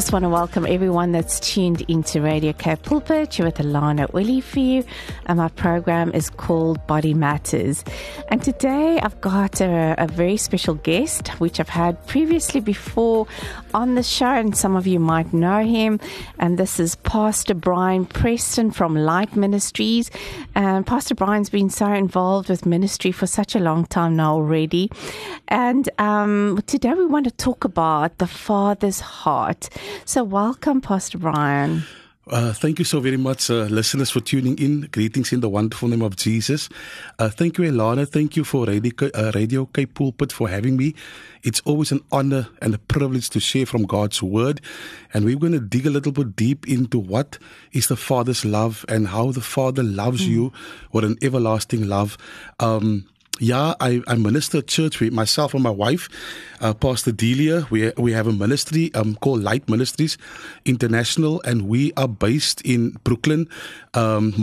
just want to welcome everyone that's tuned into Radio K Pulpit. You're with Alana you, and my program is called Body Matters. And today I've got a, a, very special guest, which I've had previously before on the show, and some of you might know him. And this is Pastor Brian Preston from Light Ministries. And Pastor Brian's been so involved with ministry for such a long time now already. And um, today we want to talk about the Father's heart. So, welcome, Pastor Brian. Uh, thank you so very much, uh, listeners, for tuning in. Greetings in the wonderful name of Jesus. Uh, thank you, Elana. Thank you for Radio, uh, Radio K Pulpit for having me. It's always an honor and a privilege to share from God's Word. And we're going to dig a little bit deep into what is the Father's love and how the Father loves mm. you with an everlasting love. Um, yeah, I, I minister at church with myself and my wife, uh, Pastor Delia. We, we have a ministry um, called Light Ministries International, and we are based in Brooklyn, um,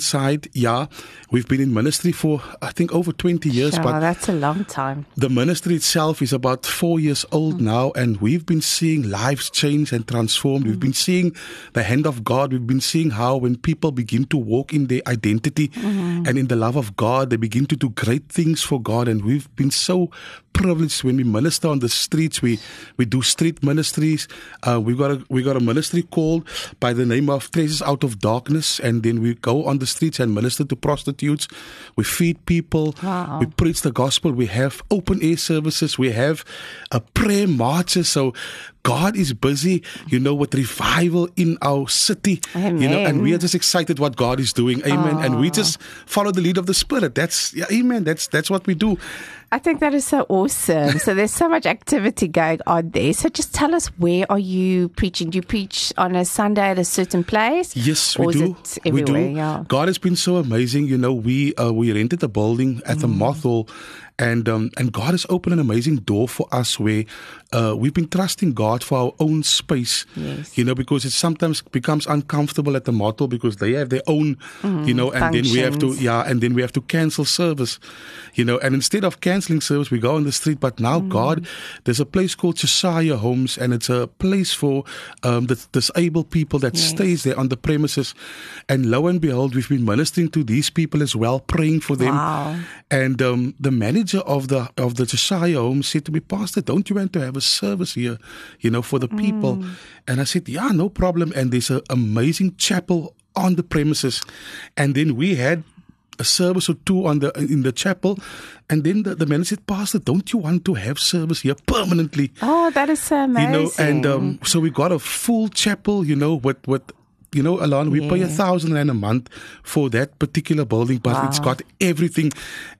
side. Yeah, we've been in ministry for, I think, over 20 years. Sure, but that's a long time. The ministry itself is about four years old mm. now, and we've been seeing lives change and transformed. Mm. We've been seeing the hand of God. We've been seeing how when people begin to walk in their identity mm. and in the love of God, they begin to do great things things for God, and we've been so privileged when we minister on the streets. We we do street ministries. Uh, we got a we got a ministry called by the name of Treasures Out of Darkness, and then we go on the streets and minister to prostitutes. We feed people. Wow. We preach the gospel. We have open air services. We have a prayer marches. So God is busy, you know, with revival in our city. Amen. You know, and we are just excited what God is doing. Amen. Oh. And we just follow the lead of the Spirit. That's yeah, amen. That's that's what we do. I think that is so awesome. so there's so much activity going on there. So just tell us where are you preaching? Do you preach on a Sunday at a certain place? Yes, we do. we do. Yeah. God has been so amazing. You know, we uh, we rented a building at mm. the Moth and um, and God has opened an amazing door for us where uh, we've been trusting God for our own space. Yes. You know, because it sometimes becomes uncomfortable at the model because they have their own, mm, you know, and functions. then we have to yeah, and then we have to cancel service. You know, and instead of canceling service, we go on the street. But now, mm. God, there's a place called Josiah Homes, and it's a place for um, the disabled people that yes. stays there on the premises. And lo and behold, we've been ministering to these people as well, praying for them. Wow. And um, the manager manager of the of the Josiah home said to me, Pastor, don't you want to have a service here, you know, for the people? Mm. And I said, Yeah, no problem. And there's an amazing chapel on the premises. And then we had a service or two on the in the chapel, and then the, the man said, Pastor, don't you want to have service here permanently? Oh, that is so amazing. You know, and um, so we got a full chapel, you know, with with you know, Alan, we yeah. pay a thousand rand a month for that particular building, but wow. it's got everything.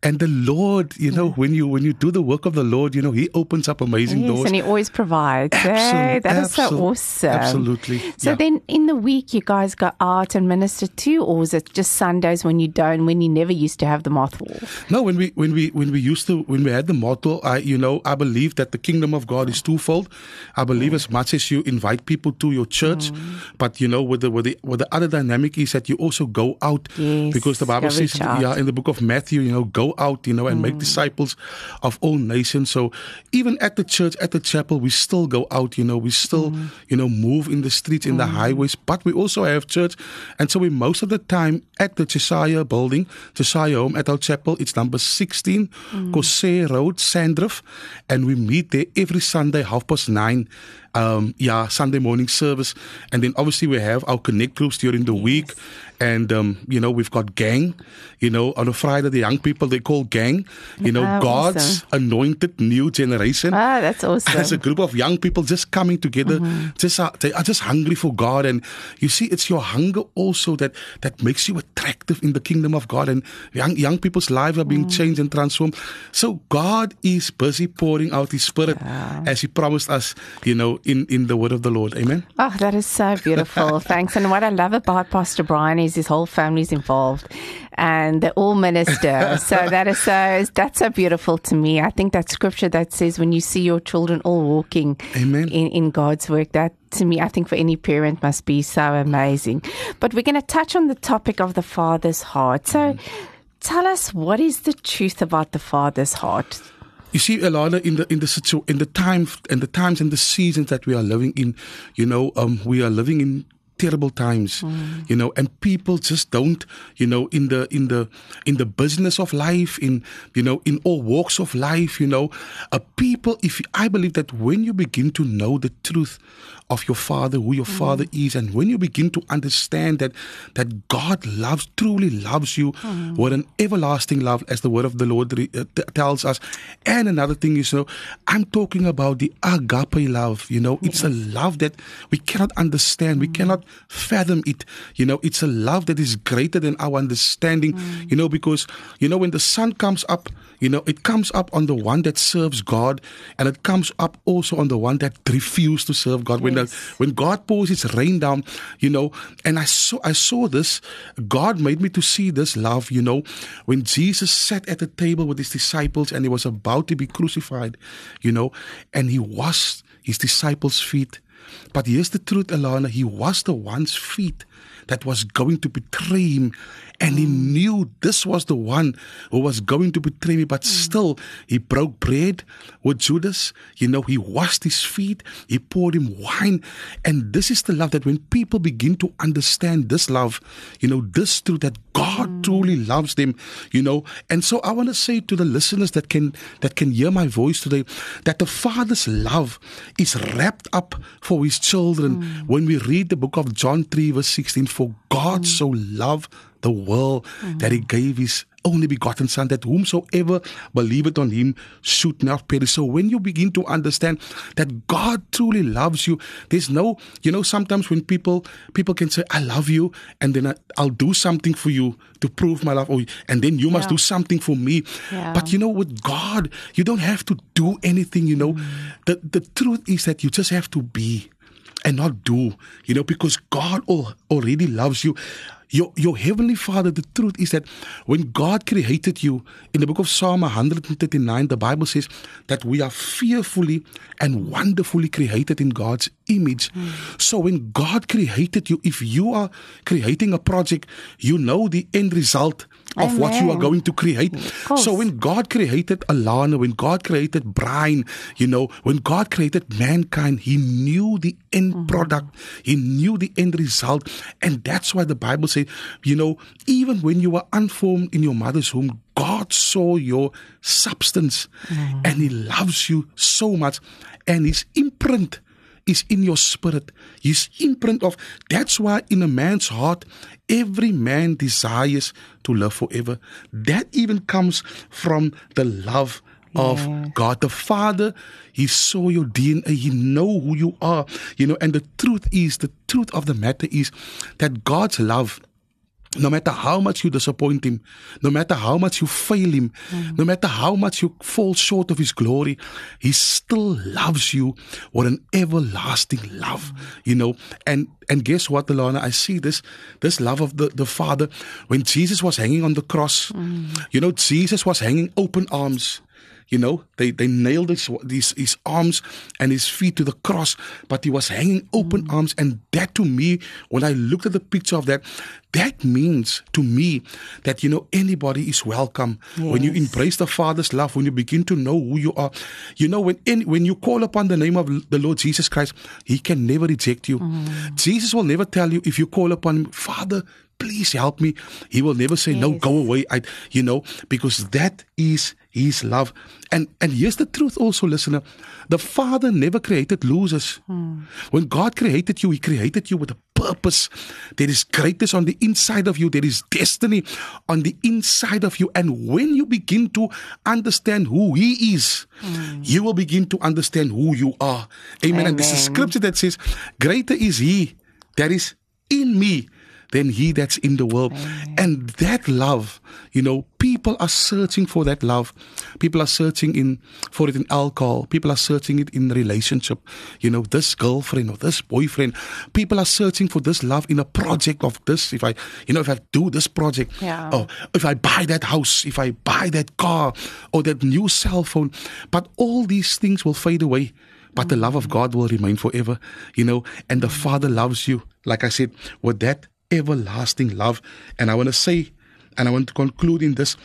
And the Lord, you know, yeah. when you when you do the work of the Lord, you know, He opens up amazing yes, doors, and He always provides. Absolutely, that is so awesome. Absolutely. So yeah. then, in the week, you guys go out and minister too, or is it just Sundays when you don't? When you never used to have the moth hall? No, when we when we when we used to when we had the model, I you know I believe that the kingdom of God is twofold. I believe as much as you invite people to your church, mm. but you know with the with the well, the other dynamic is that you also go out yes, because the Bible says, yeah, in the book of Matthew, you know, go out, you know, and mm. make disciples of all nations. So even at the church, at the chapel, we still go out, you know, we still, mm. you know, move in the streets, in mm. the highways, but we also have church. And so we most of the time at the Josiah building, Josiah home at our chapel, it's number 16, mm. Road, Sanddrift, and we meet there every Sunday, half past nine um, yeah, Sunday morning service. And then obviously we have our connect groups during the yes. week. And, um, you know, we've got gang. You know, on a Friday, the young people, they call gang, you know, ah, God's awesome. anointed new generation. Ah, that's awesome. As a group of young people just coming together, mm-hmm. just uh, they are just hungry for God. And you see, it's your hunger also that, that makes you attractive in the kingdom of God. And young, young people's lives are being mm. changed and transformed. So God is busy pouring out His Spirit yeah. as He promised us, you know, in, in the word of the Lord. Amen. Oh, that is so beautiful. Thanks. And what I love about Pastor Brian is his whole family's involved, and they're all minister. so that is so that's so beautiful to me. I think that scripture that says when you see your children all walking Amen. in in God's work, that to me, I think for any parent must be so amazing. But we're going to touch on the topic of the father's heart. So. Mm. Tell us what is the truth about the father's heart? You see, Alana, in the in the situ- in the time and the times and the seasons that we are living in, you know, um, we are living in terrible times mm. you know and people just don't you know in the in the in the business of life in you know in all walks of life you know uh, people if i believe that when you begin to know the truth of your father, who your mm. father is, and when you begin to understand that that God loves, truly loves you mm. with an everlasting love, as the word of the Lord uh, t- tells us. And another thing is, you know, I'm talking about the agape love. You know, it's a love that we cannot understand, mm. we cannot fathom it. You know, it's a love that is greater than our understanding. Mm. You know, because you know when the sun comes up, you know, it comes up on the one that serves God, and it comes up also on the one that refuses to serve God. When when God pours His rain down, you know, and I saw I saw this. God made me to see this love. You know, when Jesus sat at the table with His disciples and He was about to be crucified, you know, and He washed His disciples' feet. But here's the truth, Alana. He was the one's feet that was going to betray him and he knew this was the one who was going to betray me, but mm. still he broke bread with Judas. You know, he washed his feet, he poured him wine. And this is the love that when people begin to understand this love, you know, this truth that God mm. truly loves them, you know. And so I want to say to the listeners that can that can hear my voice today that the Father's love is wrapped up for his children. Mm. When we read the book of John 3, verse 16, for God mm. so loved the world mm-hmm. that he gave his only begotten son that whomsoever believeth on him should not perish so when you begin to understand that god truly loves you there's no you know sometimes when people people can say i love you and then I, will do something for you to prove my love or and then you must yeah. do something for me yeah. but you know with god you don't have to do anything you know mm. the the truth is that you just have to be and not do, you know, because God already loves you. Your, your heavenly Father, the truth is that when God created you, in the book of Psalm 139, the Bible says that we are fearfully and wonderfully created in God's image. Mm. So when God created you, if you are creating a project, you know the end result of Amen. what you are going to create. So when God created Alana, when God created Brian, you know, when God created mankind, He knew the end mm-hmm. product, He knew the end result. And that's why the Bible says, you know, even when you were unformed in your mother's womb, God saw your substance mm-hmm. and He loves you so much. And His imprint is in your spirit. His imprint of that's why in a man's heart, every man desires to live forever. That even comes from the love of yeah. God the Father. He saw your DNA. He know who you are. You know, and the truth is, the truth of the matter is that God's love no matter how much you disappoint him, no matter how much you fail him, mm. no matter how much you fall short of his glory, he still loves you with an everlasting love, mm. you know. And and guess what, Alana? I see this this love of the, the Father when Jesus was hanging on the cross. Mm. You know, Jesus was hanging open arms. You know, they, they nailed his, his, his arms and his feet to the cross, but he was hanging open mm. arms. And that to me, when I looked at the picture of that, that means to me that, you know, anybody is welcome. Yes. When you embrace the Father's love, when you begin to know who you are, you know, when, any, when you call upon the name of the Lord Jesus Christ, He can never reject you. Mm. Jesus will never tell you if you call upon Him, Father, please help me. He will never say, yes. no, go away. I, you know, because that is his love. And and here's the truth also, listener. The Father never created losers. Hmm. When God created you, He created you with a purpose. There is greatness on the inside of you. There is destiny on the inside of you. And when you begin to understand who He is, hmm. you will begin to understand who you are. Amen. Amen. And this is scripture that says, Greater is He that is in me than he that's in the world. Amen. And that love, you know, people are searching for that love. People are searching in for it in alcohol. People are searching it in relationship. You know, this girlfriend or this boyfriend. People are searching for this love in a project of this. If I, you know, if I do this project, yeah. or if I buy that house, if I buy that car or that new cell phone. But all these things will fade away but the love of mm-hmm. God will remain forever, you know, and the mm-hmm. Father loves you, like I said, with that everlasting love. And I want to say, and I want to conclude in this.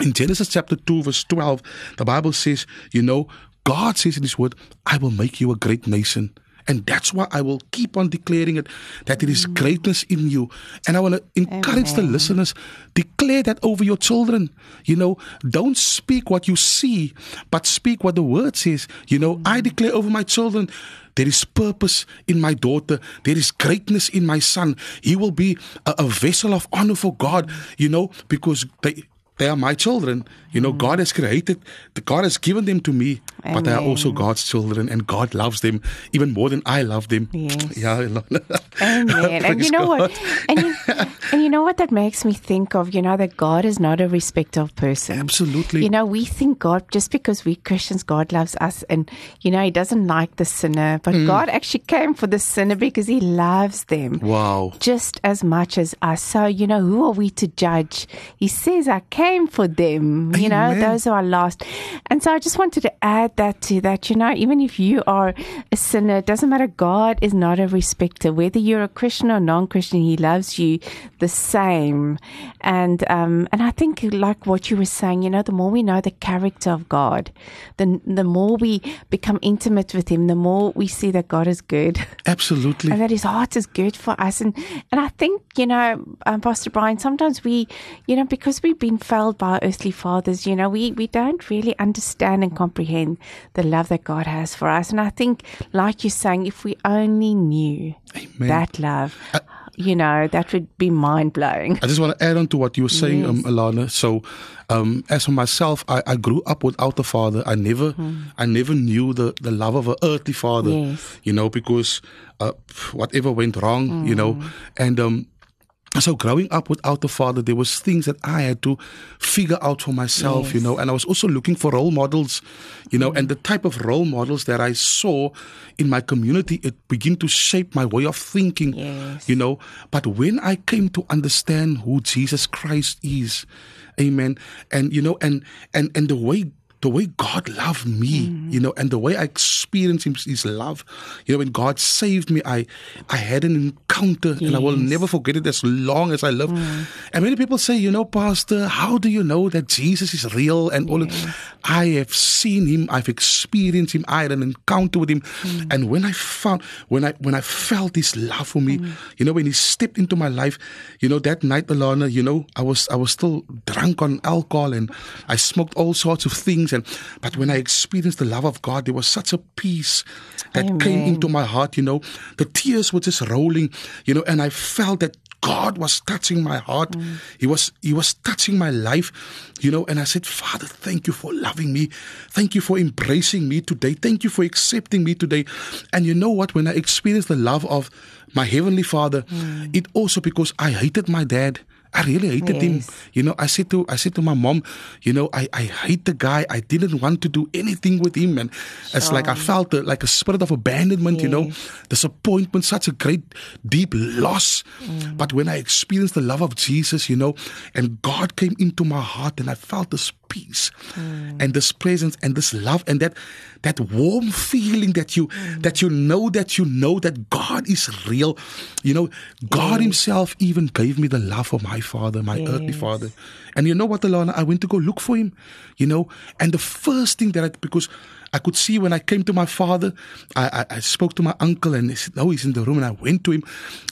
In Genesis chapter 2, verse 12, the Bible says, you know, God says in His word, I will make you a great nation. And that's why I will keep on declaring it that there is greatness in you. And I want to encourage Amen. the listeners declare that over your children. You know, don't speak what you see, but speak what the word says. You know, I mm. declare over my children there is purpose in my daughter. There is greatness in my son. He will be a, a vessel of honor for God, mm. you know, because they, they are my children. You know, mm. God has created, God has given them to me, Amen. but they are also God's children, and God loves them even more than I love them. Yes. Yeah. Amen. and you know God. what? And you, and you know what that makes me think of? You know, that God is not a respecter of person. Absolutely. You know, we think God, just because we Christians, God loves us, and, you know, He doesn't like the sinner, but mm. God actually came for the sinner because He loves them. Wow. Just as much as us. So, you know, who are we to judge? He says, I came came for them, you know, those who are lost. And so I just wanted to add that to that, you know, even if you are a sinner, it doesn't matter. God is not a respecter. Whether you're a Christian or non Christian, He loves you the same. And, um, and I think, like what you were saying, you know, the more we know the character of God, the, the more we become intimate with Him, the more we see that God is good. Absolutely. and that His heart is good for us. And, and I think, you know, um, Pastor Brian, sometimes we, you know, because we've been failed by our earthly fathers, you know, we, we don't really understand and comprehend the love that God has for us. And I think, like you're saying, if we only knew Amen. that love, I, you know, that would be mind blowing. I just want to add on to what you were saying, um, yes. um, Alana. So, um, as for myself, I, I, grew up without a father. I never, mm. I never knew the, the love of an earthly father. Yes. You know, because uh, whatever went wrong, mm. you know, hmm. and um, so growing up without a father there was things that i had to figure out for myself yes. you know and i was also looking for role models you know mm. and the type of role models that i saw in my community it began to shape my way of thinking yes. you know but when i came to understand who jesus christ is amen and you know and and and the way the way God loved me, mm-hmm. you know, and the way I experienced His love, you know, when God saved me, I I had an encounter, yes. and I will never forget it as long as I live. Mm. And many people say, you know, Pastor, how do you know that Jesus is real? And all yes. I have seen Him, I've experienced Him, I had an encounter with Him, mm. and when I found, when I when I felt His love for me, mm. you know, when He stepped into my life, you know, that night, Alana, you know, I was I was still drunk on alcohol and I smoked all sorts of things things. And but when I experienced the love of God, there was such a peace that Amen. came into my heart. You know, the tears were just rolling. You know, and I felt that God was touching my heart. Mm. He was He was touching my life, you know. And I said, Father, thank you for loving me. Thank you for embracing me today. Thank you for accepting me today. And you know what? When I experienced the love of my heavenly Father, mm. it also because I hated my dad. I really hated yes. him. You know, I said to I said to my mom, you know, I, I hate the guy. I didn't want to do anything with him, and sure. it's like I felt a, like a spirit of abandonment. Yes. You know, disappointment, such a great deep loss. Mm. But when I experienced the love of Jesus, you know, and God came into my heart, and I felt this peace mm. and this presence and this love and that that warm feeling that you mm. that you know that you know that God is real. You know, God yes. Himself even gave me the love of my father, my yes. earthly father. And you know what, Alana? I went to go look for him, you know, and the first thing that I because I could see when I came to my father, I, I, I spoke to my uncle and he said, Oh, he's in the room. And I went to him,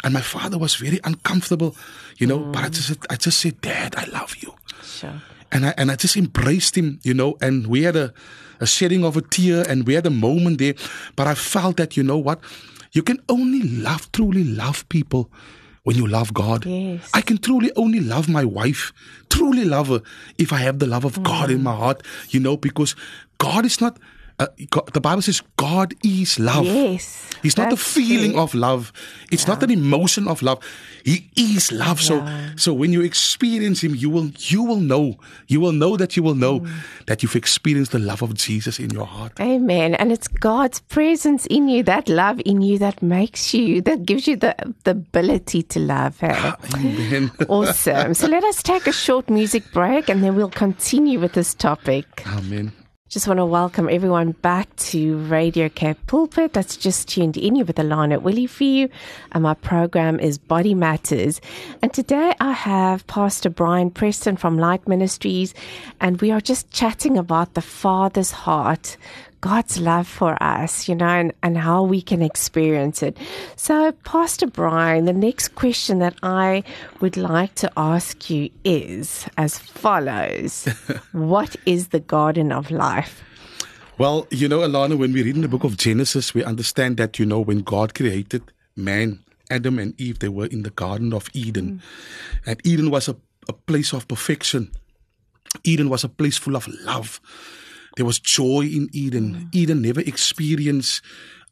and my father was very uncomfortable, you know. Mm. But I just, I just said, Dad, I love you. Sure and I and I just embraced him, you know, and we had a, a shedding of a tear and we had a moment there. But I felt that, you know what? You can only love, truly love people when you love God. Yes. I can truly only love my wife, truly love her, if I have the love of mm. God in mm. my heart, you know, because God is not uh, God, the Bible says God is love. Yes. He's not the feeling true. of love. It's yeah. not an emotion of love. He is love. Yeah. So so when you experience him, you will you will know. You will know that you will know mm. that you've experienced the love of Jesus in your heart. Amen. And it's God's presence in you, that love in you that makes you that gives you the, the ability to love her. Amen. awesome. So let us take a short music break and then we'll continue with this topic. Amen. Just want to welcome everyone back to Radio Cape Pulpit that's just tuned in. You with Alana Willie for you. And my program is Body Matters. And today I have Pastor Brian Preston from Light Ministries. And we are just chatting about the Father's heart God's love for us, you know, and, and how we can experience it. So, Pastor Brian, the next question that I would like to ask you is as follows What is the garden of life? Well, you know, Alana, when we read in the book of Genesis, we understand that, you know, when God created man, Adam and Eve, they were in the Garden of Eden. Mm. And Eden was a, a place of perfection. Eden was a place full of love. There was joy in Eden. Mm. Eden never experienced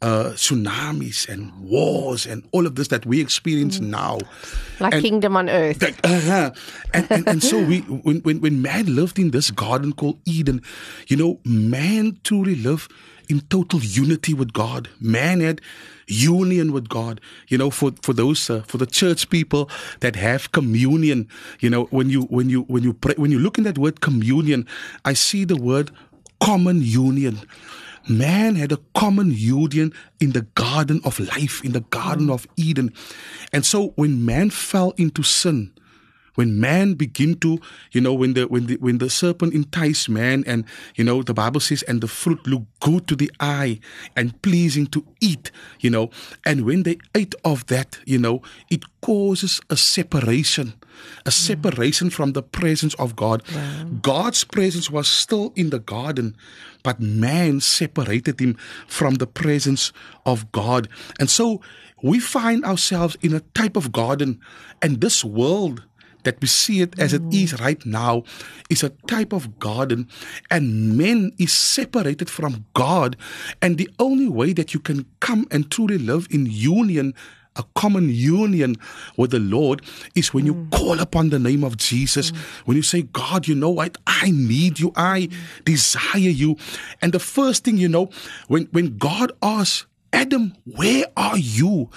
uh, tsunamis and wars and all of this that we experience mm. now. Like and kingdom on earth. Uh-huh. and, and, and so we, when, when, when man lived in this garden called Eden, you know, man truly lived in total unity with God. Man had union with God. You know, for for those uh, for the church people that have communion. You know, when you when you when you pray when you look in that word communion, I see the word common union. Man had a common union in the garden of life, in the garden of Eden. And so when man fell into sin, when man begin to you know when the when the when the serpent enticed man and you know the bible says and the fruit looked good to the eye and pleasing to eat you know and when they ate of that you know it causes a separation a separation mm. from the presence of God. Wow. God's presence was still in the garden, but man separated him from the presence of God. And so we find ourselves in a type of garden, and this world that we see it as it is right now is a type of garden and man is separated from God and the only way that you can come and truly live in union a common union with the Lord is when you mm. call upon the name of Jesus. Mm. When you say, God, you know what? I need you. I mm. desire you. And the first thing you know, when, when God asks, Adam, where are you?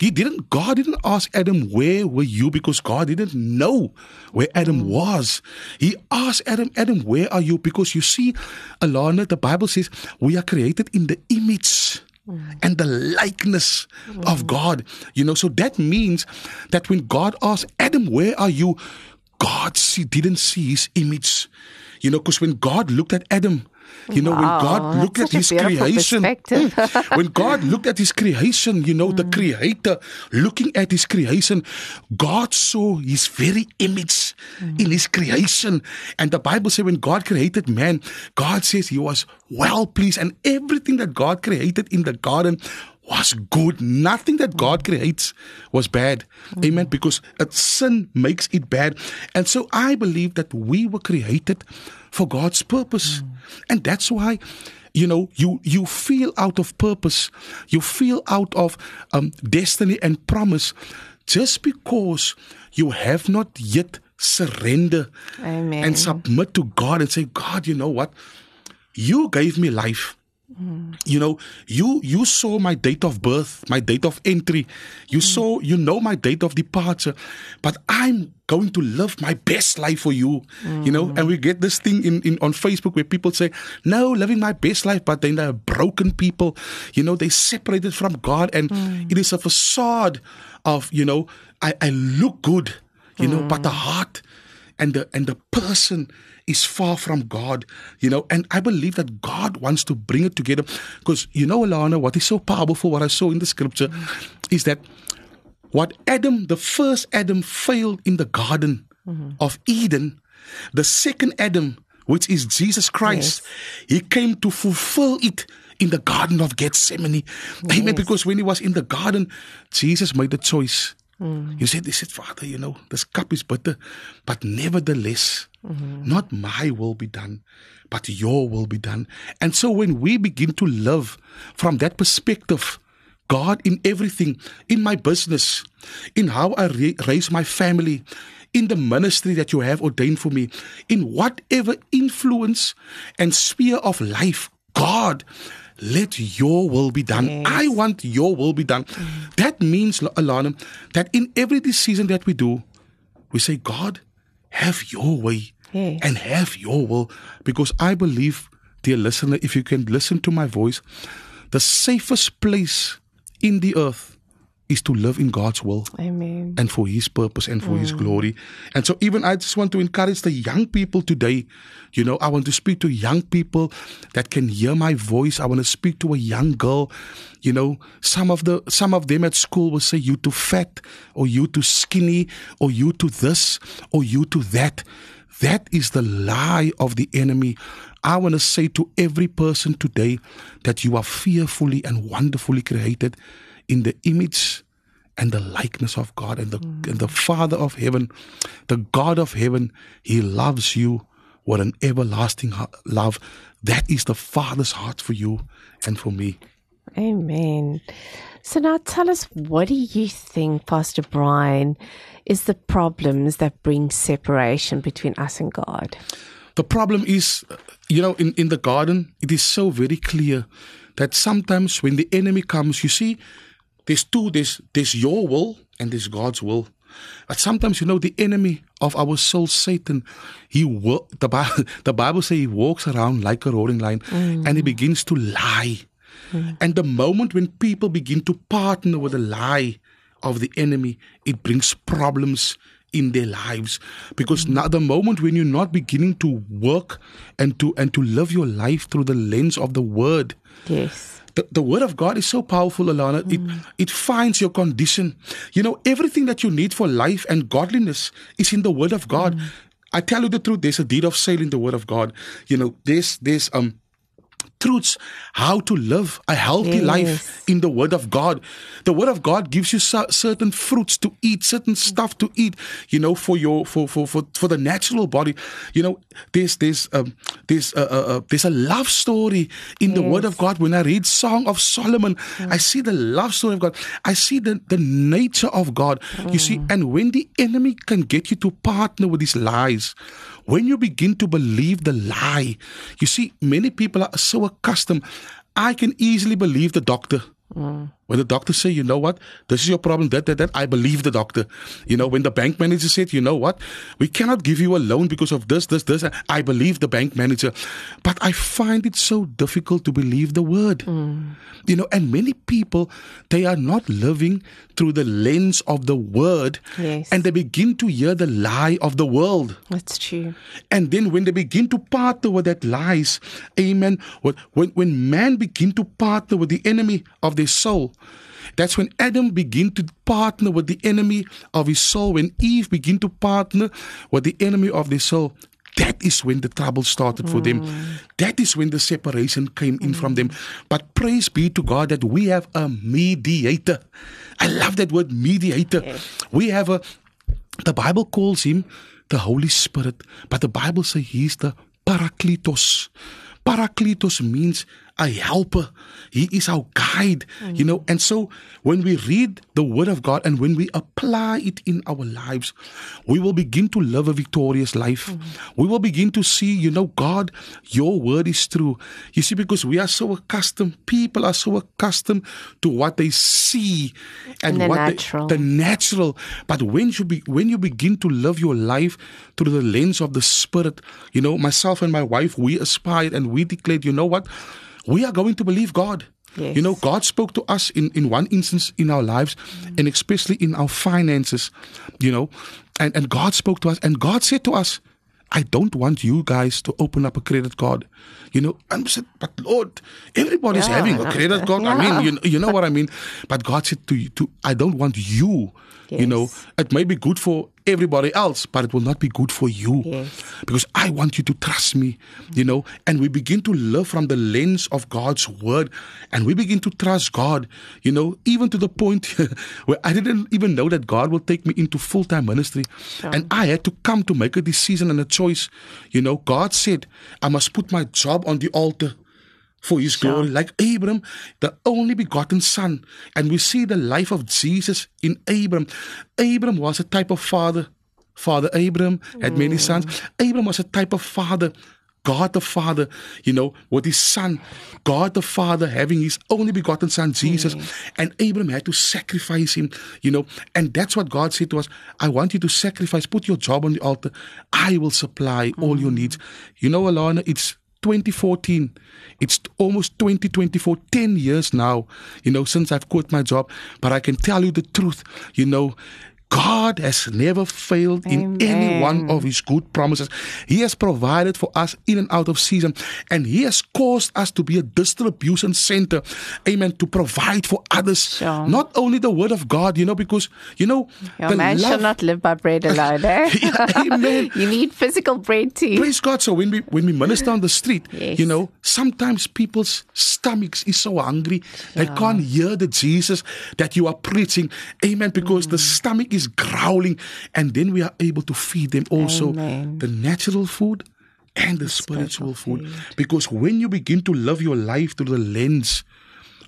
He didn't, God didn't ask Adam, where were you? Because God didn't know where Adam mm. was. He asked Adam, Adam, where are you? Because you see, Alana, the Bible says we are created in the image and the likeness mm. of God. You know, so that means that when God asked Adam, Where are you? God see, didn't see his image. You know, because when God looked at Adam, you know, wow, when God looked at his creation, when God looked at his creation, you know, mm. the creator looking at his creation, God saw his very image mm. in his creation. And the Bible says when God created man, God says he was well pleased. And everything that God created in the garden was good. Nothing that God creates was bad. Mm. Amen. Because sin makes it bad. And so I believe that we were created for God's purpose. Mm. And that's why you know you you feel out of purpose. You feel out of um, destiny and promise just because you have not yet surrender Amen. and submit to God and say God you know what? You gave me life you know, you you saw my date of birth, my date of entry. You mm. saw, you know, my date of departure. But I'm going to live my best life for you. Mm. You know, and we get this thing in, in on Facebook where people say, "No, living my best life," but then they're broken people. You know, they separated from God, and mm. it is a facade of you know, I, I look good. You know, but the heart and the and the person is far from God, you know, and I believe that God wants to bring it together because, you know, Alana, what is so powerful, what I saw in the scripture mm-hmm. is that what Adam, the first Adam, failed in the Garden mm-hmm. of Eden, the second Adam, which is Jesus Christ, yes. he came to fulfill it in the Garden of Gethsemane. Yes. Amen. Because when he was in the garden, Jesus made the choice Mm. You said, they said, Father, you know, this cup is bitter, but nevertheless, mm-hmm. not my will be done, but your will be done. And so when we begin to live from that perspective, God in everything, in my business, in how I ra- raise my family, in the ministry that you have ordained for me, in whatever influence and sphere of life, God, let your will be done. Yes. I want your will be done. Mm. That means, Alana, that in every decision that we do, we say, God, have your way yes. and have your will. Because I believe, dear listener, if you can listen to my voice, the safest place in the earth is to live in God's will. Amen. And for His purpose and for mm. His glory. And so, even I just want to encourage the young people today. You know, I want to speak to young people that can hear my voice. I want to speak to a young girl. You know, some of the some of them at school will say you too fat, or you too skinny, or you to this, or you to that. That is the lie of the enemy. I want to say to every person today that you are fearfully and wonderfully created in the image and the likeness of God and the, mm. and the Father of heaven, the God of heaven, He loves you with an everlasting love. That is the Father's heart for you and for me. Amen. So now tell us, what do you think, Pastor Brian, is the problems that bring separation between us and God? The problem is, you know, in, in the garden, it is so very clear that sometimes when the enemy comes, you see, there's two there's there's your will and there's God's will. But sometimes you know the enemy of our soul, Satan, he the Bible the Bible says he walks around like a roaring lion mm. and he begins to lie. Mm. And the moment when people begin to partner with the lie of the enemy, it brings problems in their lives because mm. now the moment when you're not beginning to work and to and to live your life through the lens of the word yes the, the word of God is so powerful, Alana. Mm. It it finds your condition. You know, everything that you need for life and godliness is in the word of God. Mm. I tell you the truth, there's a deed of sale in the word of God. You know, there's there's um truths how to live a healthy yes. life in the word of god the word of god gives you certain fruits to eat certain stuff to eat you know for your for for for, for the natural body you know there's there's um there's uh, uh, uh there's a love story in yes. the word of god when i read song of solomon mm. i see the love story of god i see the the nature of god mm. you see mm. and when the enemy can get you to partner with these lies when you begin to believe the lie, you see, many people are so accustomed. I can easily believe the doctor. Mm. When the doctor say, you know what, this is your problem, that, that, that, I believe the doctor. You know, when the bank manager said, you know what, we cannot give you a loan because of this, this, this, I believe the bank manager. But I find it so difficult to believe the word. Mm. You know, and many people, they are not living through the lens of the word. Yes. And they begin to hear the lie of the world. That's true. And then when they begin to partner with that lies, amen, when, when man begin to partner with the enemy of their soul, that's when Adam began to partner with the enemy of his soul. When Eve began to partner with the enemy of their soul, that is when the trouble started for mm. them. That is when the separation came in mm. from them. But praise be to God that we have a mediator. I love that word mediator. Yes. We have a, the Bible calls him the Holy Spirit, but the Bible says he's the Parakletos. Parakletos means a helper. He is our guide, mm. you know. And so when we read the word of God and when we apply it in our lives, we will begin to live a victorious life. Mm. We will begin to see, you know, God, your word is true. You see, because we are so accustomed, people are so accustomed to what they see and the what natural. They, the natural. But when you be, when you begin to live your life through the lens of the spirit, you know, myself and my wife, we aspired and we declared, you know what? We are going to believe God. Yes. You know, God spoke to us in, in one instance in our lives, mm. and especially in our finances, you know, and, and God spoke to us, and God said to us, I don't want you guys to open up a credit card. You know, and we said, but Lord, everybody's yeah. having a credit card. Yeah. I mean, you, you know what I mean? But God said to you, to, I don't want you, yes. you know, it may be good for everybody else, but it will not be good for you. Yes. Because I want you to trust me, you know. And we begin to live from the lens of God's word and we begin to trust God, you know, even to the point where I didn't even know that God will take me into full time ministry. Sure. And I had to come to make a decision and a choice. You know, God said, I must put my job on the altar for his sure. glory, like Abram, the only begotten son. And we see the life of Jesus in Abram. Abram was a type of father. Father Abram had mm. many sons. Abram was a type of father. God the Father, you know, with his son, God the Father having his only begotten son, Jesus, mm. and Abram had to sacrifice him, you know, and that's what God said to us I want you to sacrifice, put your job on the altar, I will supply mm. all your needs. You know, Alana, it's 2014. It's almost 2024, 10 years now, you know, since I've quit my job. But I can tell you the truth, you know, God has never failed Amen. in any one of his good promises. He has provided for us in and out of season, and he has caused us to be a distribution center. Amen. To provide for others. Sure. Not only the word of God, you know, because you know Your man love... shall not live by bread alone. Eh? amen. you need physical bread too. Praise God. So when we when we minister on the street, yes. you know, sometimes people's stomachs is so hungry yeah. they can't hear the Jesus that you are preaching. Amen. Because mm. the stomach is is growling, and then we are able to feed them also Amen. the natural food and the, the spiritual, food. food. Because when you begin to love your life through the lens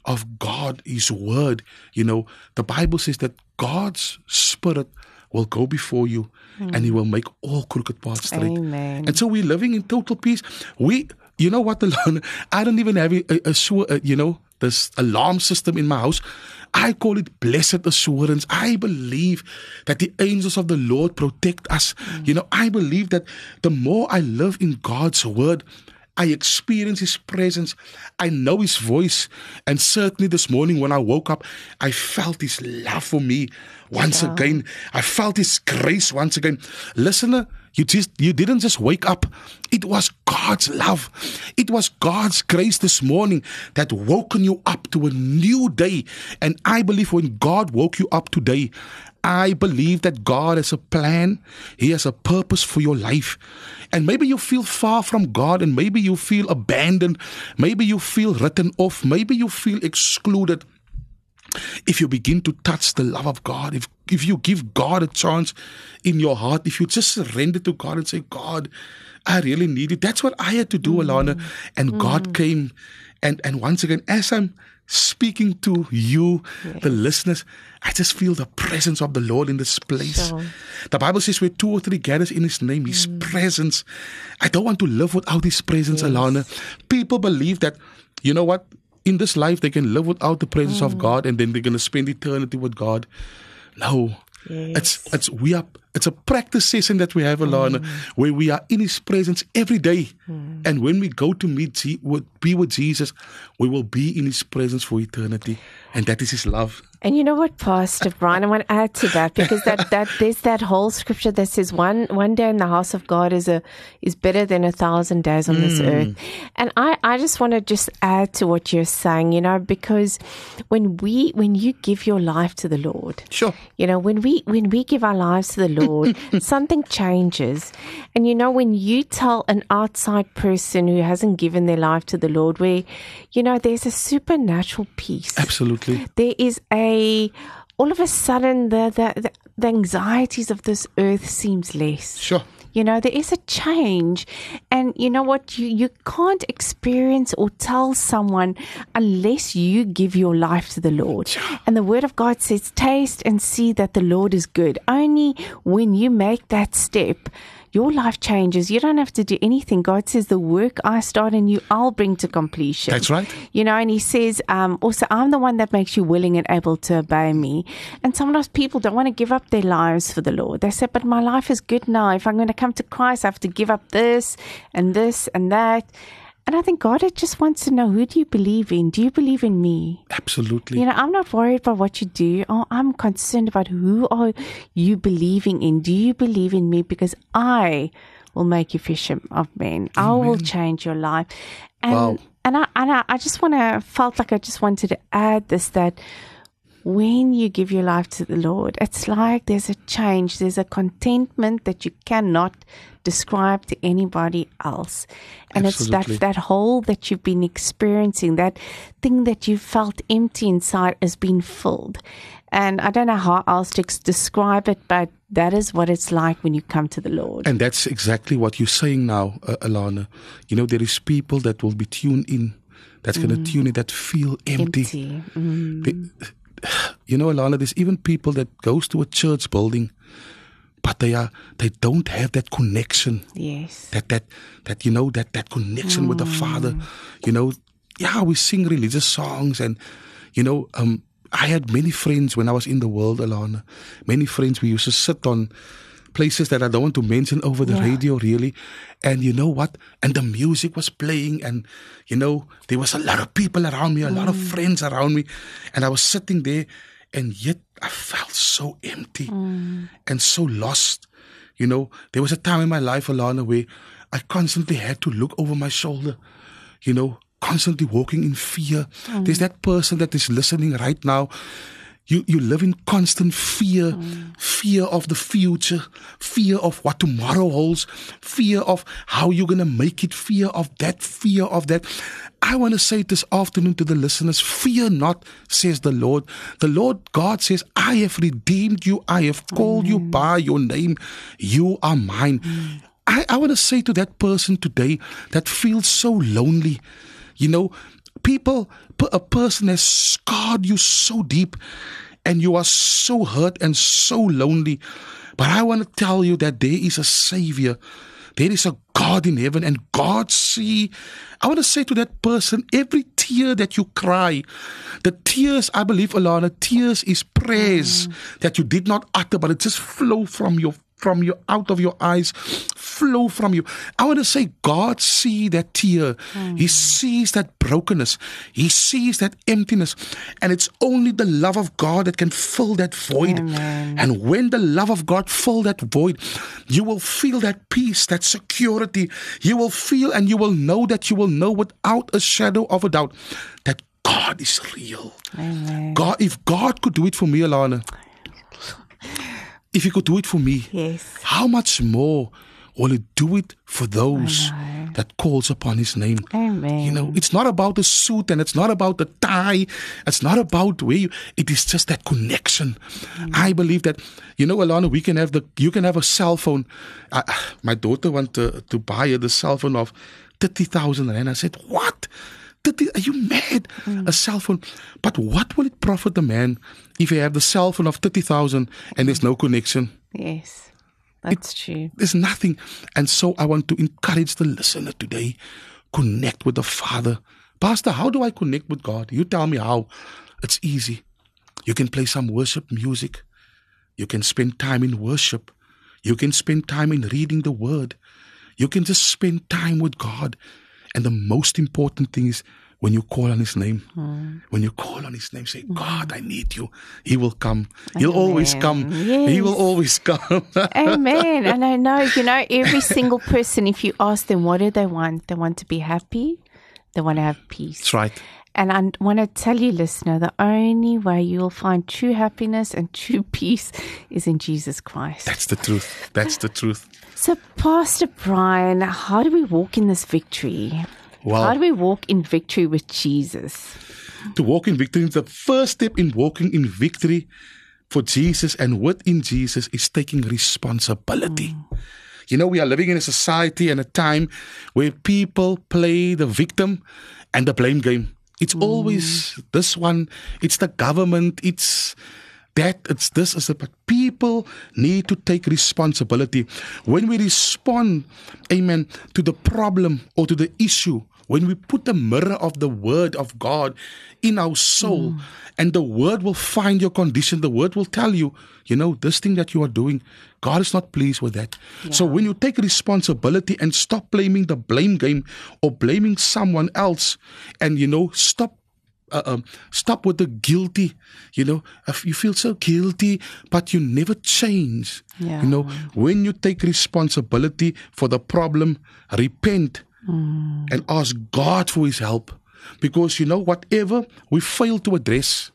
of God, His Word, you know, the Bible says that God's Spirit will go before you mm. and He will make all crooked paths straight. Amen. And so we're living in total peace. We, you know what, the I don't even have a, a, a you know, this alarm system in my house. I call it blessed assurance. I believe that the angels of the Lord protect us. Mm. You know, I believe that the more I live in God's word, I experience His presence. I know His voice. And certainly this morning when I woke up, I felt His love for me once again. I felt His grace once again. Listener, you just you didn't just wake up. It was God's love. It was God's grace this morning that woken you up to a new day. And I believe when God woke you up today, I believe that God has a plan. He has a purpose for your life. And maybe you feel far from God and maybe you feel abandoned. Maybe you feel written off. Maybe you feel excluded. If you begin to touch the love of God, if, if you give God a chance in your heart, if you just surrender to God and say, God, I really need it. That's what I had to do, mm. Alana. And mm. God came. And, and once again, as I'm speaking to you, yes. the listeners, I just feel the presence of the Lord in this place. Sure. The Bible says where two or three gathers in His name, His mm. presence. I don't want to live without His presence, yes. Alana. People believe that, you know what? In this life, they can live without the presence mm. of God and then they're going to spend eternity with God. No. Yes. It's, it's, we are it's a practice session that we have, Alana, mm. where we are in His presence every day. Mm. And when we go to meet, be with Jesus, we will be in His presence for eternity. And that is His love. And you know what, Pastor Brian, I want to add to that because that, that there's that whole scripture that says one one day in the house of God is a is better than a thousand days on mm. this earth. And I, I just want to just add to what you're saying, you know, because when we when you give your life to the Lord, sure, you know, when we when we give our lives to the Lord, something changes. And you know, when you tell an outside person who hasn't given their life to the Lord, where you know there's a supernatural peace. Absolutely, there is a all of a sudden the, the, the anxieties of this earth seems less. Sure. You know, there is a change. And you know what? You, you can't experience or tell someone unless you give your life to the Lord. And the word of God says, taste and see that the Lord is good. Only when you make that step, your life changes. You don't have to do anything. God says, the work I start in you, I'll bring to completion. That's right. You know, and He says, um, also, I'm the one that makes you willing and able to obey me. And sometimes people don't want to give up their lives for the Lord. They say, but my life is good now. If I'm going to come to Christ, I have to give up this and this and that. And I think God just wants to know who do you believe in? Do you believe in me? Absolutely. You know, I'm not worried about what you do. Oh, I'm concerned about who are you believing in? Do you believe in me? Because I will make you fisher of men. Amen. I will change your life. And wow. and I and I, I just want to felt like I just wanted to add this that when you give your life to the Lord, it's like there's a change, there's a contentment that you cannot describe to anybody else. And Absolutely. it's that, that hole that you've been experiencing, that thing that you felt empty inside has been filled. And I don't know how else to describe it, but that is what it's like when you come to the Lord. And that's exactly what you're saying now, uh, Alana. You know, there is people that will be tuned in, that's mm. going to tune in, that feel empty. empty. Mm. They, you know, Alana, there's even people that goes to a church building, but they are they don't have that connection. Yes. That that that you know that that connection mm. with the Father. You know, yeah, we sing religious songs and you know, um, I had many friends when I was in the world, Alana. Many friends we used to sit on places that I don't want to mention over the yeah. radio, really. And you know what? And the music was playing, and you know, there was a lot of people around me, a mm. lot of mm. friends around me. And I was sitting there, and yet I felt so empty mm. and so lost. You know, there was a time in my life, Alana, where I constantly had to look over my shoulder, you know, constantly walking in fear. Mm. There's that person that is listening right now you, you live in constant fear, mm. fear of the future, fear of what tomorrow holds, fear of how you're going to make it, fear of that, fear of that. I want to say this afternoon to the listeners fear not, says the Lord. The Lord God says, I have redeemed you, I have called you by your name, you are mine. Mm. I, I want to say to that person today that feels so lonely, you know, people, a person has scarred you so deep and you are so hurt and so lonely. But I want to tell you that there is a Savior. There is a God in heaven, and God see. I want to say to that person, every tear that you cry, the tears, I believe, Alana, tears is prayers mm. that you did not utter, but it just flow from your from you, out of your eyes, flow from you. I want to say, God see that tear. Mm. He sees that brokenness. He sees that emptiness. And it's only the love of God that can fill that void. Amen. And when the love of God fill that void, you will feel that peace, that security. You will feel and you will know that you will know without a shadow of a doubt that God is real. Amen. God, if God could do it for me, Alana, if he could do it for me, yes. how much more will he do it for those that calls upon his name? Amen. You know, it's not about the suit and it's not about the tie. It's not about where you, it is just that connection. Mm. I believe that, you know, Alana, we can have the, you can have a cell phone. I, my daughter wanted to, to buy her the cell phone of 30,000 and I said, what? Are you mad? Mm. A cell phone. But what will it profit the man if he have the cell phone of 30,000 and there's no connection? Yes, that's it, true. There's nothing. And so I want to encourage the listener today connect with the Father. Pastor, how do I connect with God? You tell me how. It's easy. You can play some worship music. You can spend time in worship. You can spend time in reading the Word. You can just spend time with God. And the most important thing is when you call on his name, mm. when you call on his name, say. God, I need you. He will come. He'll Amen. always come. Yes. He will always come. Amen. And I know, you know, every single person, if you ask them, what do they want? They want to be happy. They want to have peace. That's right. And I want to tell you, listener, the only way you'll find true happiness and true peace is in Jesus Christ. That's the truth. That's the truth. So, Pastor Brian, how do we walk in this victory? Well, how do we walk in victory with Jesus? To walk in victory, is the first step in walking in victory for Jesus and within Jesus is taking responsibility. Mm. You know, we are living in a society and a time where people play the victim and the blame game. It's mm. always this one, it's the government, it's that it's this is it. But people need to take responsibility. When we respond, amen, to the problem or to the issue, when we put the mirror of the word of God in our soul, mm. and the word will find your condition, the word will tell you, you know, this thing that you are doing, God is not pleased with that. Yeah. So when you take responsibility and stop blaming the blame game or blaming someone else, and you know, stop uh, um, stop with the guilty. You know, you feel so guilty, but you never change. Yeah. You know, when you take responsibility for the problem, repent mm. and ask God for His help. Because you know, whatever we fail to address,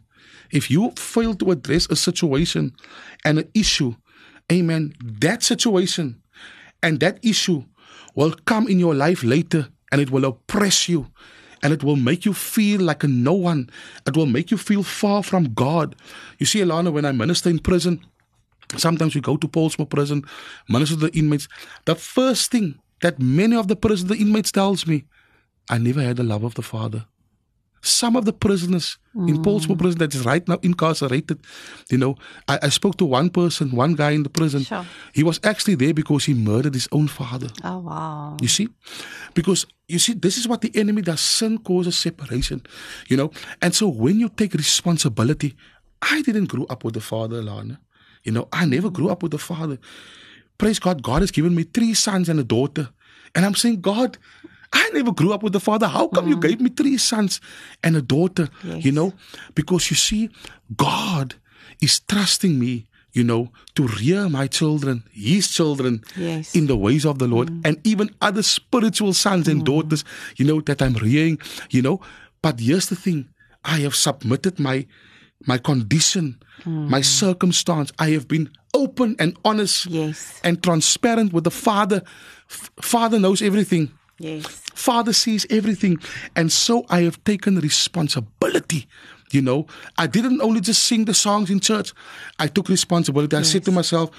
if you fail to address a situation and an issue, amen, that situation and that issue will come in your life later and it will oppress you and it will make you feel like a no one. It will make you feel far from God. You see, Alana, when I minister in prison, sometimes we go to Pollsmoor prison, minister to the inmates. The first thing that many of the prison, the inmates tells me, I never had the love of the Father. Some of the prisoners mm. in Pollsmoor prison that is right now incarcerated, you know, I, I, spoke to one person, one guy in the prison. Sure. He was actually there because he murdered his own father. Oh wow! You see, because you see, this is what the enemy does. Sin causes separation, you know. And so when you take responsibility, I didn't grow up with the father, Lana. You know, I never grew up with the father. Praise God, God has given me three sons and a daughter. And I'm saying, God, I never grew up with a father. How come mm. you gave me three sons and a daughter? Yes. You know, because you see, God is trusting me, you know, to rear my children, his children, yes. in the ways of the Lord, mm. and even other spiritual sons and mm. daughters, you know, that I'm rearing, you know. But here's the thing I have submitted my my condition, mm. my circumstance. I have been open and honest yes. and transparent with the Father. F- Father knows everything. Yes. Father sees everything. And so I have taken responsibility. You know, I didn't only just sing the songs in church, I took responsibility. Yes. I said to myself,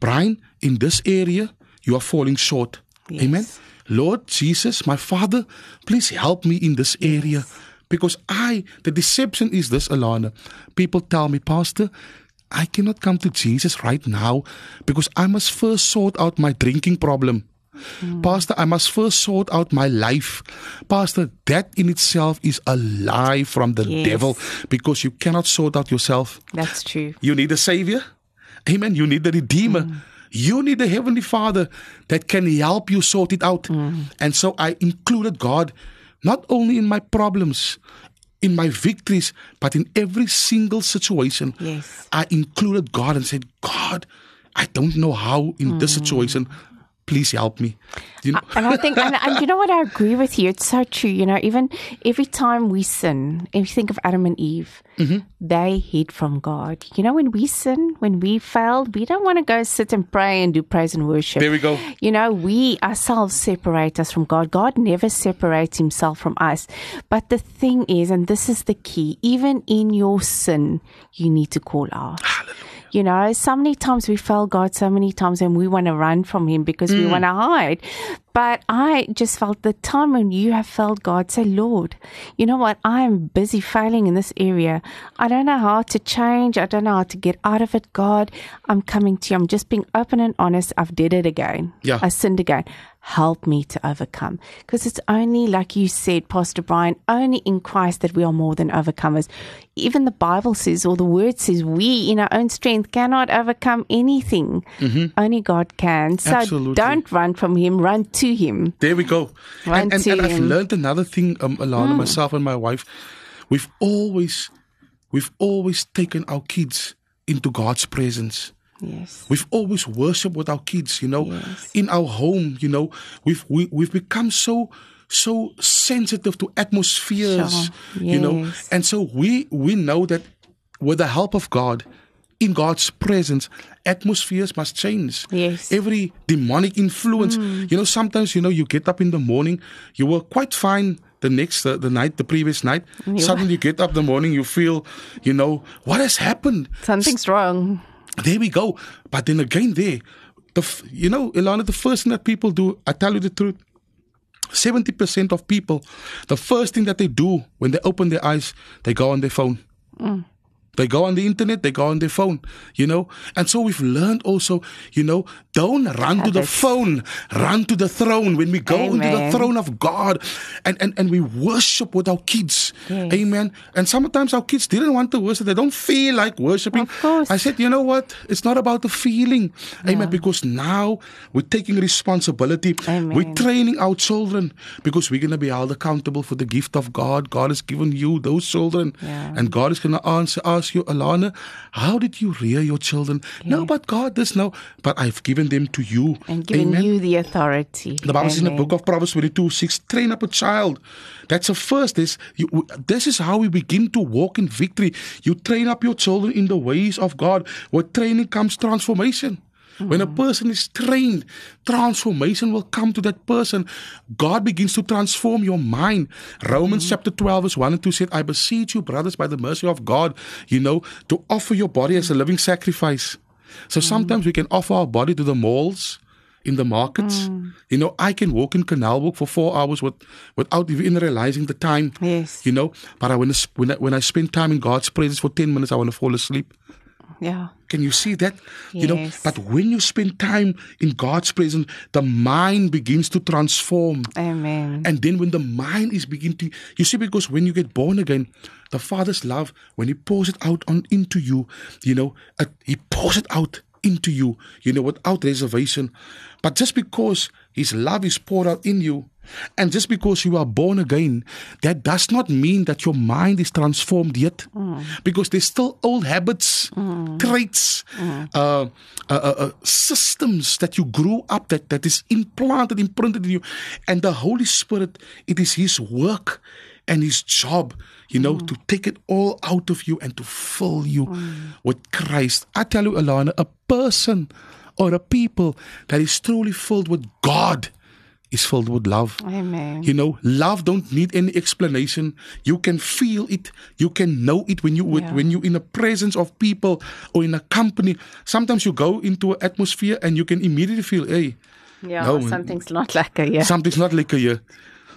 Brian, in this area, you are falling short. Yes. Amen. Lord Jesus, my Father, please help me in this area. Yes. Because I, the deception is this, Alana. People tell me, Pastor, I cannot come to Jesus right now because I must first sort out my drinking problem. Mm. Pastor, I must first sort out my life. Pastor, that in itself is a lie from the yes. devil because you cannot sort out yourself. That's true. You need a savior. Amen. You need the redeemer. Mm. You need the heavenly father that can help you sort it out. Mm. And so I included God not only in my problems, in my victories, but in every single situation. Yes. I included God and said, God, I don't know how in mm. this situation, please help me. You know? and I think, and, and, you know what, I agree with you. It's so true. You know, even every time we sin, if you think of Adam and Eve, mm-hmm. they hid from God. You know, when we sin, when we failed, we don't want to go sit and pray and do praise and worship. There we go. You know, we ourselves separate us from God. God never separates himself from us. But the thing is, and this is the key, even in your sin, you need to call out. Hallelujah. You know, so many times we fail God so many times and we want to run from Him because mm. we want to hide. But I just felt the time when you have felt God say, Lord, you know what? I'm busy failing in this area. I don't know how to change. I don't know how to get out of it. God, I'm coming to you. I'm just being open and honest. I've did it again. Yeah. I sinned again help me to overcome. Because it's only, like you said, Pastor Brian, only in Christ that we are more than overcomers. Even the Bible says, or the word says, we in our own strength cannot overcome anything. Mm-hmm. Only God can. So Absolutely. don't run from Him, run to Him. There we go. Run and, and, and I've learned another thing, um, Alana, mm. myself and my wife. We've always, we've always taken our kids into God's presence. Yes. We've always worshipped with our kids, you know, yes. in our home, you know. We've we, we've become so so sensitive to atmospheres, sure. yes. you know. And so we we know that with the help of God, in God's presence, atmospheres must change. Yes. Every demonic influence. Mm. You know, sometimes, you know, you get up in the morning, you were quite fine the next, uh, the night, the previous night. You Suddenly you get up in the morning, you feel, you know, what has happened? Something's wrong. There we go. But then again, there, the you know, Alana, the first thing that people do, I tell you the truth, 70% of people, the first thing that they do when they open their eyes, they go on their phone. Mm. They go on the internet, they go on their phone, you know. And so we've learned also, you know, don't run to the phone, run to the throne. When we go Amen. into the throne of God and, and, and we worship with our kids. Yes. Amen. And sometimes our kids didn't want to worship, they don't feel like worshiping. Of course. I said, you know what? It's not about the feeling. Yeah. Amen. Because now we're taking responsibility. Amen. We're training our children because we're going to be held accountable for the gift of God. God has given you those children. Yeah. And God is going to answer us ask you, Alana, how did you rear your children? Yeah. No, but God, this no, but I've given them to you. And given Amen. you the authority. The Bible says in the book of Proverbs 22 6, train up a child. That's the first. This, you, this is how we begin to walk in victory. You train up your children in the ways of God. With training comes transformation. Mm-hmm. When a person is trained, transformation will come to that person. God begins to transform your mind. Romans mm-hmm. chapter 12, verse 1 and 2 said, I beseech you, brothers, by the mercy of God, you know, to offer your body as a living sacrifice. So sometimes we can offer our body to the malls in the markets. Mm. You know, I can walk in Canal Walk for four hours with, without even realizing the time. Yes. You know, but I, when, I, when, I, when I spend time in God's presence for 10 minutes, I want to fall asleep. Yeah. Can you see that? Yes. You know, but when you spend time in God's presence, the mind begins to transform. Amen. And then when the mind is beginning to, you see, because when you get born again, the Father's love, when He pours it out on into you, you know, uh, He pours it out into you, you know, without reservation. But just because His love is poured out in you, and just because you are born again, that does not mean that your mind is transformed yet. Mm. Because there's still old habits, mm. traits, mm. Uh, uh, uh, systems that you grew up that, that is implanted, imprinted in you. And the Holy Spirit, it is His work and His job, you know, to take it all out of you and to fill you with Christ. I tell you, Alana, a person or a people that is truly filled with God is filled with love. Amen. You know, love don't need any explanation. You can feel it. You can know it when you yeah. when you in the presence of people or in a company. Sometimes you go into an atmosphere and you can immediately feel, hey, yeah, no, something's not like a yeah. Something's not like a yeah.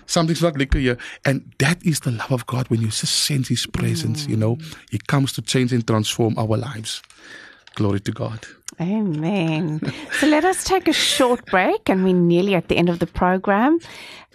Something's not like a yeah. And that is the love of God when you just sense His presence. Mm. You know, He comes to change and transform our lives. Glory to God. Amen. so let us take a short break, and we're nearly at the end of the program,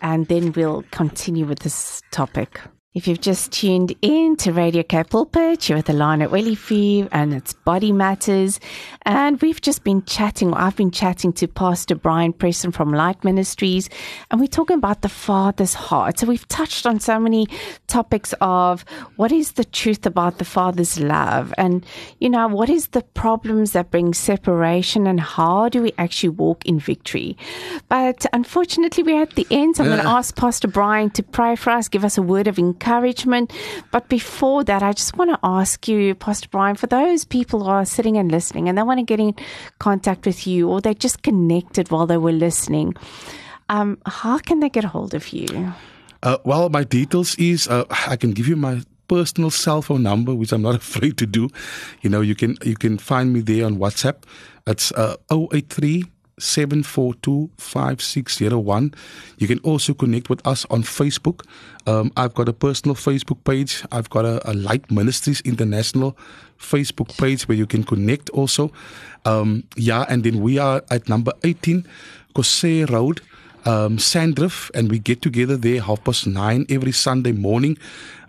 and then we'll continue with this topic. If you've just tuned in to Radio K Pulpit, you're with Alana Willifee and it's Body Matters. And we've just been chatting, or I've been chatting to Pastor Brian Preston from Light Ministries, and we're talking about the Father's heart. So we've touched on so many topics of what is the truth about the Father's love, and, you know, what is the problems that bring separation, and how do we actually walk in victory? But unfortunately, we're at the end, so I'm going to ask Pastor Brian to pray for us, give us a word of encouragement encouragement. But before that, I just want to ask you, Pastor Brian, for those people who are sitting and listening and they want to get in contact with you or they just connected while they were listening, um, how can they get a hold of you? Uh, well, my details is uh, I can give you my personal cell phone number, which I'm not afraid to do. You know, you can you can find me there on WhatsApp. It's uh, 083 7425601. You can also connect with us on Facebook. Um, I've got a personal Facebook page. I've got a, a, Light Ministries International Facebook page where you can connect also. Um, yeah, and then we are at number 18, Kose Road, um, Sanddrift, and we get together there half past nine every Sunday morning.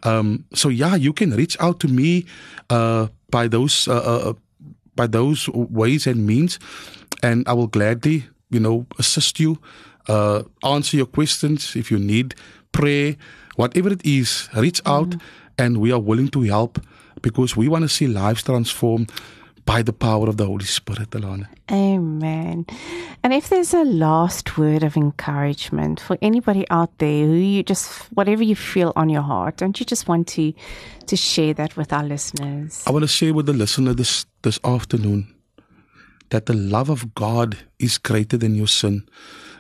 Um, so yeah, you can reach out to me uh, by those uh, uh, by those ways and means and I will gladly, you know, assist you, uh, answer your questions if you need pray, whatever it is. Reach out, mm. and we are willing to help because we want to see lives transformed by the power of the Holy Spirit, Alana. Amen. And if there's a last word of encouragement for anybody out there who you just, whatever you feel on your heart, don't you just want to to share that with our listeners? I want to share with the listener this this afternoon that the love of God is greater than your sin.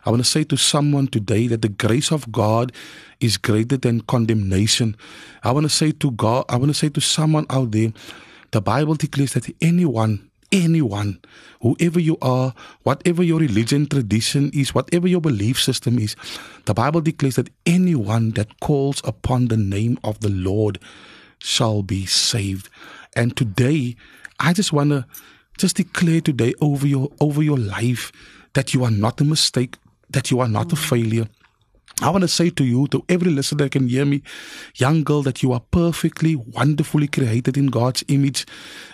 I want to say to someone today that the grace of God is greater than condemnation. I want to say to God, I want to say to someone out there, the Bible declares that anyone, anyone, whoever you are, whatever your religion, tradition is, whatever your belief system is, the Bible declares that anyone that calls upon the name of the Lord shall be saved. And today, I just want to just declare today over your over your life that you are not a mistake, that you are not a failure. I want to say to you, to every listener that can hear me, young girl, that you are perfectly, wonderfully created in God's image.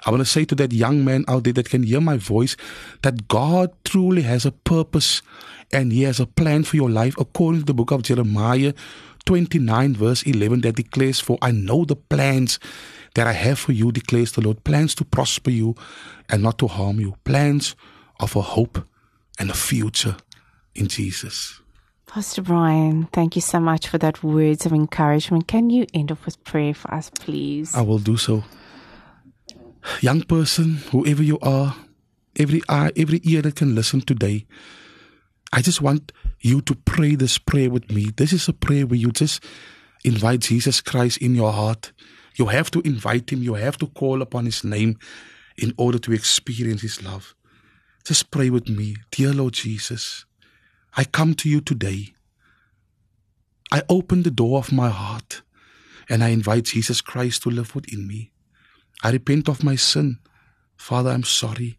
I want to say to that young man out there that can hear my voice, that God truly has a purpose and He has a plan for your life according to the book of Jeremiah 29, verse 11, that declares, For I know the plans that I have for you, declares the Lord, plans to prosper you and not to harm you, plans of a hope and a future in Jesus. Pastor Brian, thank you so much for that words of encouragement. Can you end off with prayer for us, please? I will do so. Young person, whoever you are, every eye, every ear that can listen today, I just want you to pray this prayer with me. This is a prayer where you just invite Jesus Christ in your heart. You have to invite him, you have to call upon his name in order to experience his love. Just pray with me. Dear Lord Jesus, I come to you today. I open the door of my heart and I invite Jesus Christ to live within me. I repent of my sin. Father, I'm sorry.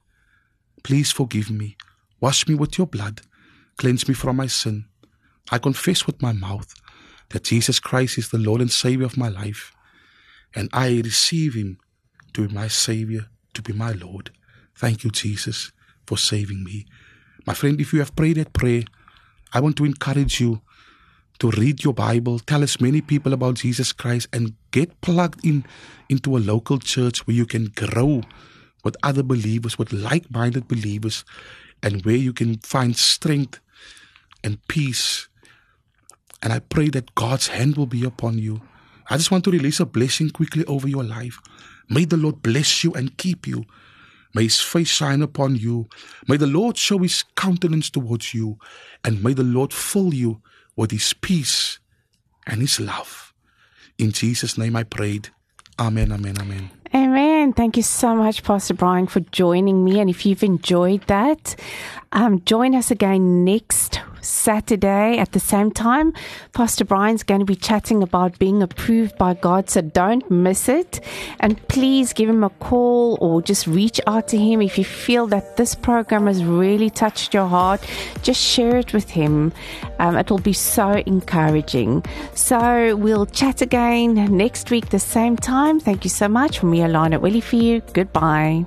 Please forgive me. Wash me with your blood. Cleanse me from my sin. I confess with my mouth that Jesus Christ is the Lord and Savior of my life, and I receive Him to be my Savior, to be my Lord. Thank you, Jesus, for saving me. My friend, if you have prayed that prayer, I want to encourage you to read your Bible, tell as many people about Jesus Christ, and get plugged in into a local church where you can grow with other believers, with like minded believers, and where you can find strength and peace. And I pray that God's hand will be upon you. I just want to release a blessing quickly over your life. May the Lord bless you and keep you. May his face shine upon you. May the Lord show his countenance towards you. And may the Lord fill you with his peace and his love. In Jesus' name I prayed. Amen, amen, amen. Amen. Thank you so much, Pastor Brian, for joining me. And if you've enjoyed that, um, join us again next Saturday at the same time. Pastor Brian's going to be chatting about being approved by God, so don't miss it. And please give him a call or just reach out to him if you feel that this program has really touched your heart. Just share it with him. Um, it will be so encouraging. So we'll chat again next week, the same time. Thank you so much from me, Alana Willie, for you. Goodbye.